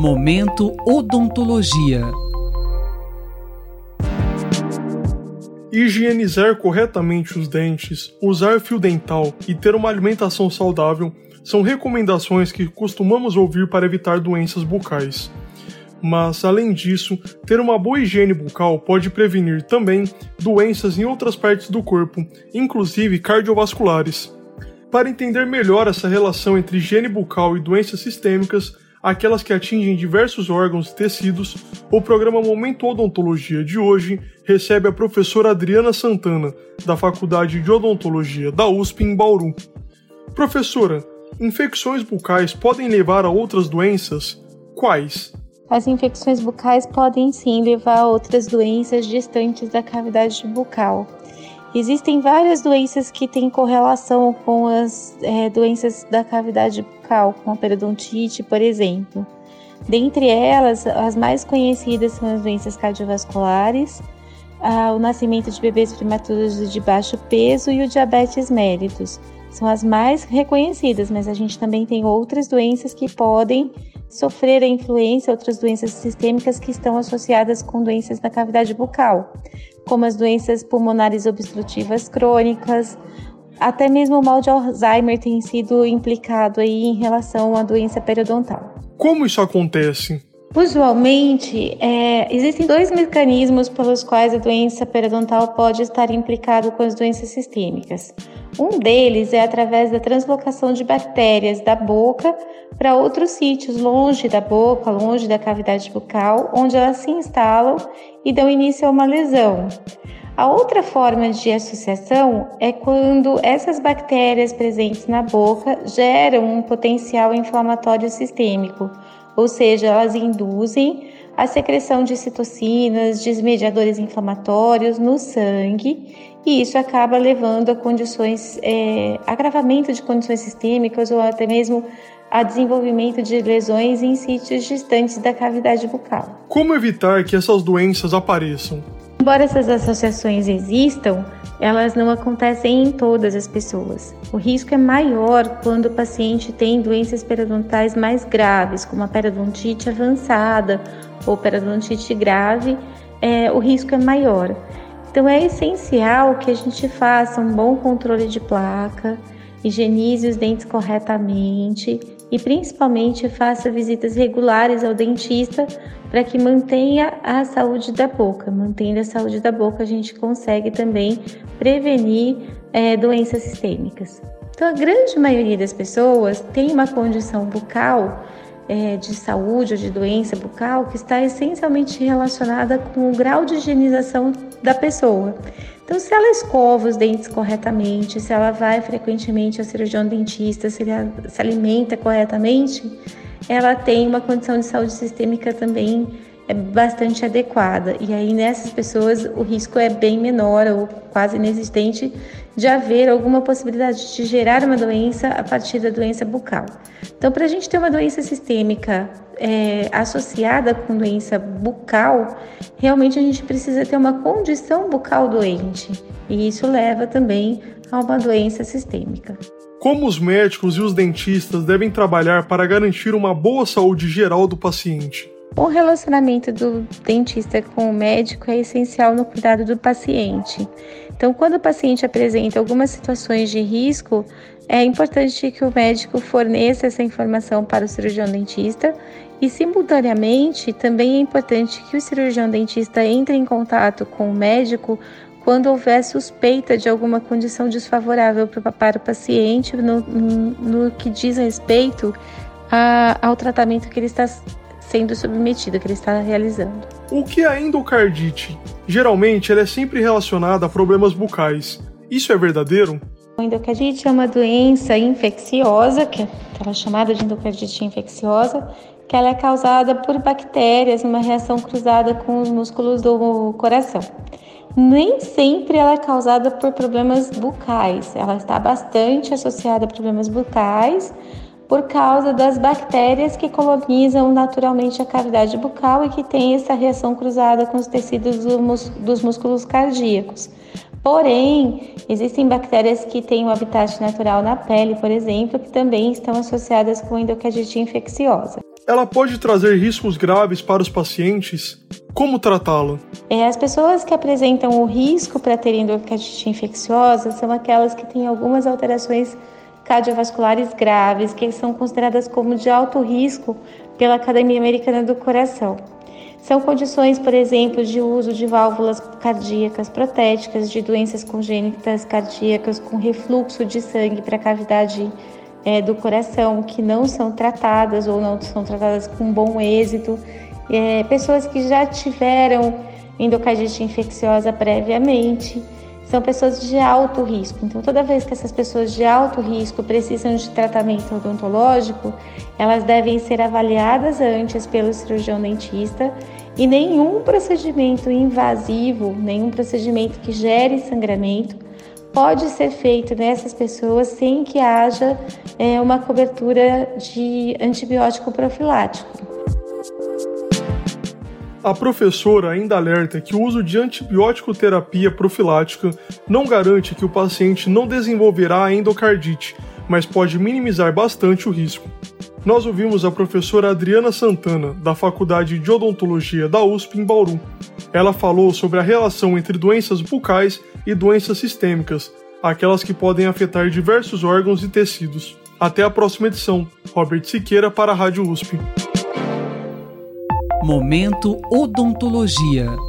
Momento Odontologia. Higienizar corretamente os dentes, usar fio dental e ter uma alimentação saudável são recomendações que costumamos ouvir para evitar doenças bucais. Mas, além disso, ter uma boa higiene bucal pode prevenir também doenças em outras partes do corpo, inclusive cardiovasculares. Para entender melhor essa relação entre higiene bucal e doenças sistêmicas, aquelas que atingem diversos órgãos e tecidos, o programa Momento Odontologia de hoje recebe a professora Adriana Santana, da Faculdade de Odontologia da USP em Bauru. Professora, infecções bucais podem levar a outras doenças? Quais? As infecções bucais podem sim levar a outras doenças distantes da cavidade bucal. Existem várias doenças que têm correlação com as é, doenças da cavidade bucal, como a periodontite, por exemplo. Dentre elas, as mais conhecidas são as doenças cardiovasculares, ah, o nascimento de bebês prematuros de baixo peso e o diabetes mellitus. São as mais reconhecidas, mas a gente também tem outras doenças que podem sofrer a influência, outras doenças sistêmicas que estão associadas com doenças da cavidade bucal, como as doenças pulmonares obstrutivas crônicas, até mesmo o mal de Alzheimer tem sido implicado aí em relação à doença periodontal. Como isso acontece? Usualmente, é, existem dois mecanismos pelos quais a doença periodontal pode estar implicada com as doenças sistêmicas. Um deles é através da translocação de bactérias da boca para outros sítios longe da boca, longe da cavidade bucal, onde elas se instalam e dão início a uma lesão. A outra forma de associação é quando essas bactérias presentes na boca geram um potencial inflamatório sistêmico, ou seja, elas induzem a secreção de citocinas, desmediadores inflamatórios no sangue e isso acaba levando a condições, é, agravamento de condições sistêmicas ou até mesmo a desenvolvimento de lesões em sítios distantes da cavidade bucal. Como evitar que essas doenças apareçam? Embora essas associações existam, elas não acontecem em todas as pessoas. O risco é maior quando o paciente tem doenças periodontais mais graves, como a periodontite avançada ou periodontite grave, é, o risco é maior. Então é essencial que a gente faça um bom controle de placa, higienize os dentes corretamente e principalmente faça visitas regulares ao dentista para que mantenha a saúde da boca. Mantendo a saúde da boca, a gente consegue também prevenir é, doenças sistêmicas. Então, a grande maioria das pessoas tem uma condição bucal é, de saúde ou de doença bucal que está essencialmente relacionada com o grau de higienização da pessoa. Então, se ela escova os dentes corretamente, se ela vai frequentemente ao cirurgião dentista, se ela se alimenta corretamente, ela tem uma condição de saúde sistêmica também é bastante adequada. E aí nessas pessoas o risco é bem menor ou quase inexistente de haver alguma possibilidade de gerar uma doença a partir da doença bucal. Então, para a gente ter uma doença sistêmica é, associada com doença bucal, realmente a gente precisa ter uma condição bucal doente. E isso leva também a uma doença sistêmica. Como os médicos e os dentistas devem trabalhar para garantir uma boa saúde geral do paciente? O relacionamento do dentista com o médico é essencial no cuidado do paciente. Então, quando o paciente apresenta algumas situações de risco, é importante que o médico forneça essa informação para o cirurgião dentista e, simultaneamente, também é importante que o cirurgião dentista entre em contato com o médico quando houver suspeita de alguma condição desfavorável para o paciente no, no, que diz respeito a, ao tratamento que ele está sendo submetido, que ele está realizando. O que é a endocardite? Geralmente ela é sempre relacionada a problemas bucais. Isso é verdadeiro? A endocardite é uma doença infecciosa, que é chamada de endocardite infecciosa, que ela é causada por bactérias numa reação cruzada com os músculos do coração. Nem sempre ela é causada por problemas bucais, ela está bastante associada a problemas bucais, por causa das bactérias que colonizam naturalmente a cavidade bucal e que tem essa reação cruzada com os tecidos dos músculos cardíacos. Porém, existem bactérias que têm um habitat natural na pele, por exemplo, que também estão associadas com endocardite infecciosa. ela pode trazer riscos graves para os pacientes? Como tratá-la? É, as pessoas que apresentam o risco para terem endocardite infecciosa são aquelas que têm algumas alterações cardiovasculares graves, que são consideradas como de alto risco pela Academia Americana do Coração. São condições, por exemplo, de uso de válvulas cardíacas protéticas, de doenças congênitas cardíacas com refluxo de sangue para a cavidade é, do coração, que não são tratadas ou não são tratadas com bom êxito. É, pessoas que já tiveram endocardite infecciosa previamente são pessoas de alto risco. Então, toda vez que essas pessoas de alto risco precisam de tratamento odontológico, elas devem ser avaliadas antes pelo cirurgião dentista e nenhum procedimento invasivo, nenhum procedimento que gere sangramento pode ser feito nessas pessoas sem que haja é, uma cobertura de antibiótico profilático. A professora ainda alerta que o uso de antibiótico terapia profilática não garante que o paciente não desenvolverá a endocardite, mas pode minimizar bastante o risco. Nós ouvimos a professora Adriana Santana, da Faculdade de Odontologia da USP em Bauru. Ela falou sobre a relação entre doenças bucais e doenças sistêmicas, aquelas que podem afetar diversos órgãos e tecidos. Até a próxima edição. Robert Siqueira para a Rádio USP. Momento Odontologia.